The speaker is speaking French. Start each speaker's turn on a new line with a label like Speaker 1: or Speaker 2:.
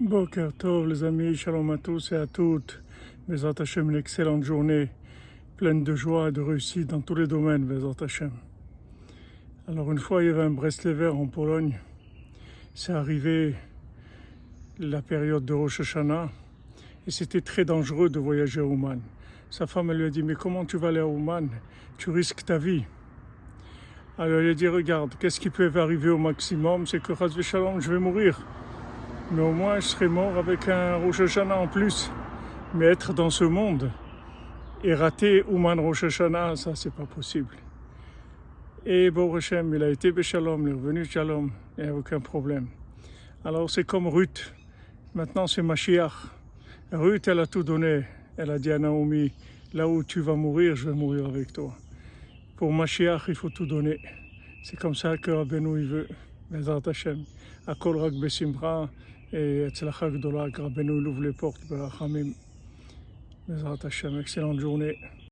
Speaker 1: Boker Tov, les amis, shalom à tous et à toutes. Bezat Hashem, une excellente journée, pleine de joie et de réussite dans tous les domaines, Bezat Hashem. Alors, une fois, il y avait un Breslever en Pologne. C'est arrivé la période de Rosh Hashanah et c'était très dangereux de voyager à Ouman. Sa femme elle lui a dit Mais comment tu vas aller à Ouman Tu risques ta vie. Alors, il a dit Regarde, qu'est-ce qui peut arriver au maximum? C'est que, Shalom, je vais mourir mais au moins je serai mort avec un Rosh Hashanah en plus. Mais être dans ce monde et rater Ouman Rosh Hashanah, ça c'est pas possible. Et Hashem, il a été Béchalom, il est revenu Shalom, il n'y a aucun problème. Alors c'est comme Ruth, maintenant c'est Mashiach. Ruth, elle a tout donné. Elle a dit à Naomi, là où tu vas mourir, je vais mourir avec toi. Pour Mashiach, il faut tout donner. C'est comme ça que Rabbeinu il veut. Bezat Hashem. Akol Rak Besimra et Tzlacha Gdola, Rabbeinu il ouvre les portes, Berachamim. Bezat Hashem, excellente journée.